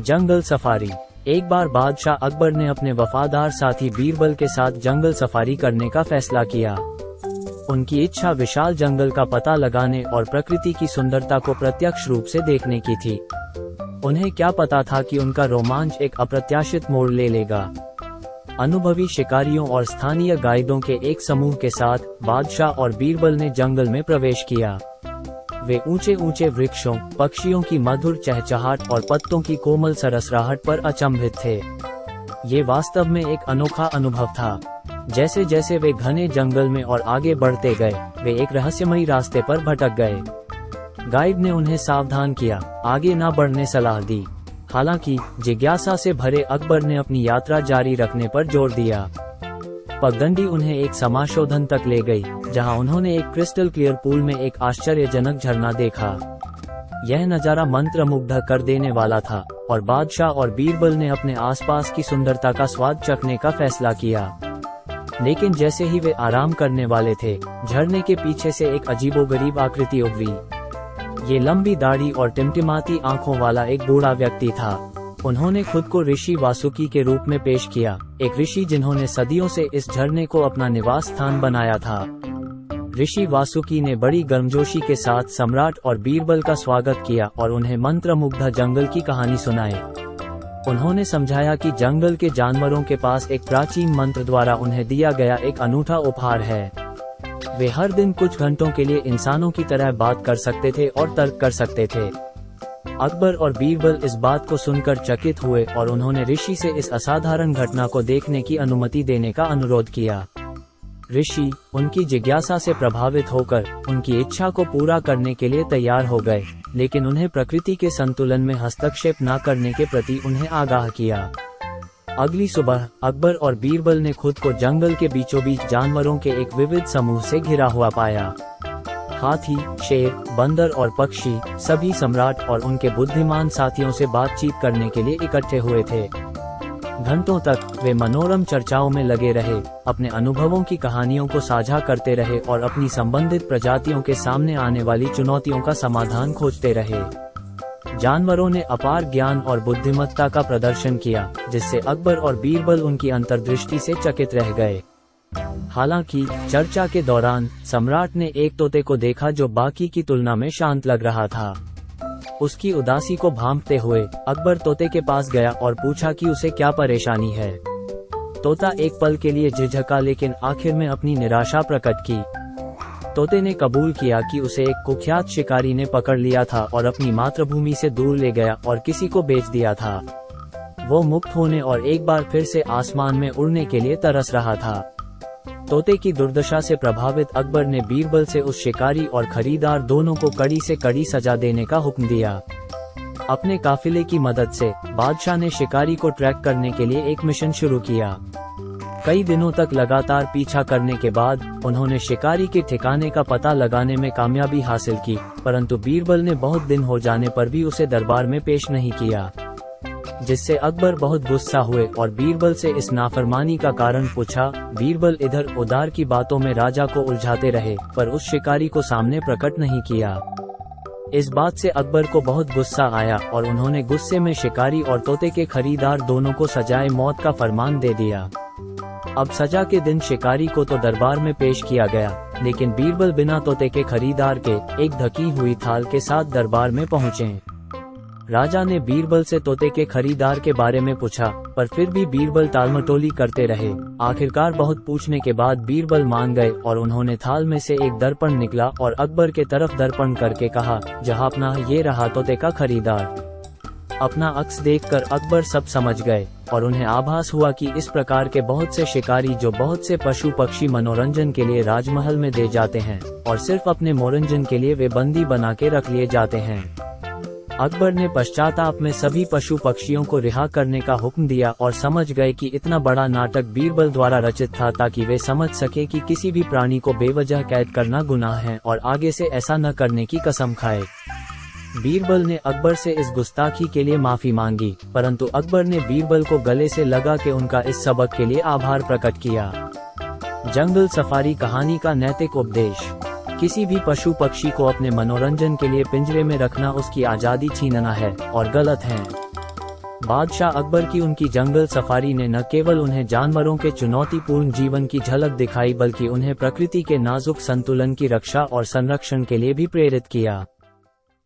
जंगल safari. एक बार बादशाह अकबर ने अपने वफादार साथी बीरबल के साथ जंगल सफारी करने का फैसला किया। उनकी इच्छा विशाल जंगल का पता लगाने और प्रकृति की सुंदरता को प्रत्यक्ष रूप से देखने की थी। उन्हें क्या पता था कि उनका रोमांच एक अप्रत्याशित मोड़ ले लेगा। अनुभवी शिकारियों और स्थानीय गाइडों के एक समूह के साथ बादशाह और बीरबल ने जंगल में प्रवेश किया। वे ऊँचे ऊँचे वृक्षों, पक्षियों की मधुर चहचहाट और पत्तों की कोमल सरसराहट पर अचंभित थे। ये वास्तव में एक अनोखा अनुभव था। जैसे जैसे वे घने जंगल में और आगे बढ़ते गए, वे एक रहस्यमयी रास्ते पर भटक गए। गाइड ने उन्हें सावधान किया, आगे न बढ़ने सलाह दी। हालाँकि, जिज्ञासा से भरे अकबर ने अपनी यात्रा जारी रखने पर ज़ोर दिया। पगडंडी उन्हें एक समाशोधन तक ले गई, जहाँ उन्होंने एक क्रिस्टल क्लियर पूल में एक आश्चर्यजनक झरना देखा। यह नज़ारा मंत्र मुग्ध कर देने वाला था, और बादशाह और बीरबल ने अपने आसपास की सुंदरता का स्वाद चखने का फैसला किया। लेकिन जैसे ही वे आराम करने वाले थे, झरने के पीछे से एक अजीबोगरीब आकृति उभरी। ये लंबी दाढ़ी और टिमटिमाती आँखों वाला एक बूढ़ा व्यक्ति था। उन्होंने खुद को ऋषि वासुकी के रूप में पेश किया, एक ऋषि जिन्होंने सदियों से इस झरने को अपना निवास स्थान बनाया था। ऋषि वासुकी ने बड़ी गर्मजोशी के साथ सम्राट और बीरबल का स्वागत किया और उन्हें मंत्र जंगल की कहानी सुनाई। उन्होंने समझाया कि जंगल के जानवरों के पास एक प्राचीन मंत्र द्वारा उन्हें दिया गया एक अनूठा उपहार है। वे हर दिन कुछ घंटों के लिए इंसानों की तरह बात कर सकते थे और तर्क कर सकते थे। अकबर और बीरबल इस बात को सुनकर चकित हुए और उन्होंने ऋषि से इस असाधारण घटना को देखने की अनुमति देने का अनुरोध किया। ऋषि, उनकी जिज्ञासा से प्रभावित होकर, उनकी इच्छा को पूरा करने के लिए तैयार हो गए, लेकिन उन्हें प्रकृति के संतुलन में हस्तक्षेप न करने के प्रति उन्हें आगाह किया। अगली सुबह, अकबर और बीरबल ने खुद को जंगल के बीचों बीच जानवरों के एक विविध समूह से घिरा हुआ पाया। हाथी, शेर, बंदर और पक्षी, सभी सम्राट और उनके बुद्धिमान साथियों से बातचीत करने के लिए इकट्ठे हुए थे। घंटों तक वे मनोरम चर्चाओं में लगे रहे, अपने अनुभवों की कहानियों को साझा करते रहे और अपनी संबंधित प्रजातियों के सामने आने वाली चुनौतियों का समाधान खोजते रहे। जानवरों ने अपार ज्ञान और बुद्धिमत्ता का प्रदर्शन किया, जिससे अकबर और बीरबल उनकी अंतर्दृष्टि से चकित रह गए। हालाँकि, चर्चा के दौरान, सम्राट ने एक तोते को देखा जो बाकी की तुलना में शांत लग रहा था। उसकी उदासी को भांपते हुए, अकबर तोते के पास गया और पूछा कि उसे क्या परेशानी है। तोता एक पल के लिए झिझका लेकिन आखिर में अपनी निराशा प्रकट की। तोते ने कबूल किया कि उसे एक कुख्यात शिकारी ने पकड़ लिया था और अपनी मातृभूमि से दूर ले गया और किसी को बेच दिया था। वो मुक्त होने और एक बार फिर से आसमान में उड़ने के लिए तरस रहा था। तोते की दुर्दशा से प्रभावित अकबर ने बीरबल से उस शिकारी और खरीदार दोनों को कड़ी से कड़ी सजा देने का हुक्म दिया। अपने काफिले की मदद से, बादशाह ने शिकारी को ट्रैक करने के लिए एक मिशन शुरू किया। कई दिनों तक लगातार पीछा करने के बाद, उन्होंने शिकारी के ठिकाने का पता लगाने में कामयाबी हासिल की, परंतु बीरबल ने बहुत दिन हो जाने पर भी उसे दरबार में पेश नहीं किया। जिससे अकबर बहुत गुस्सा हुए और बीरबल से इस नाफरमानी का कारण पूछा। बीरबल इधर उदार की बातों में राजा को उलझाते रहे, पर उस शिकारी को सामने प्रकट नहीं किया। इस बात से अकबर को बहुत गुस्सा आया और उन्होंने गुस्से में शिकारी और तोते के खरीदार दोनों को सजाए मौत का फरमान दे दिया। अब सजा के दिन शिकारी को तो दरबार में पेश किया गया, लेकिन बीरबल बिना तोते के खरीदार के एक धकी हुई थाल के साथ दरबार में पहुँचे। राजा ने बीरबल से तोते के खरीदार के बारे में पूछा, पर फिर भी बीरबल टालमटोली करते रहे। आखिरकार बहुत पूछने के बाद बीरबल मान गए और उन्होंने थाल में से एक दर्पण निकला और अकबर के तरफ़ दर्पण करके कहा, जहाँ अपना ये रहा तोते का खरीदार। अपना अक्स देखकर अकबर सब समझ गए और उन्हें आभास हुआ कि इस प्रकार के बहुत से शिकारी जो बहुत से पशु पक्षी मनोरंजन के लिए राजमहल में दे जाते हैं और सिर्फ़ अपने मनोरंजन के लिए वे बंदी बना के रख लिए जाते हैं। अकबर ने पश्चाताप में सभी पशु पक्षियों को रिहा करने का हुक्म दिया और समझ गए कि इतना बड़ा नाटक बीरबल द्वारा रचित था ताकि वे समझ सके कि किसी भी प्राणी को बेवजह कैद करना गुनाह है और आगे से ऐसा न करने की कसम खाए। बीरबल ने अकबर से इस गुस्ताखी के लिए माफ़ी मांगी, परंतु अकबर ने बीरबल को गले से लगा के उनका इस सबक के लिए आभार प्रकट किया। जंगल सफारी कहानी का नैतिक उपदेश। किसी भी पशु पक्षी को अपने मनोरंजन के लिए पिंजरे में रखना उसकी आज़ादी छीनना है, और गलत है। बादशाह अकबर की उनकी जंगल सफारी ने न केवल उन्हें जानवरों के चुनौतीपूर्ण जीवन की झलक दिखाई, बल्कि उन्हें प्रकृति के नाजुक संतुलन की रक्षा और संरक्षण के लिए भी प्रेरित किया।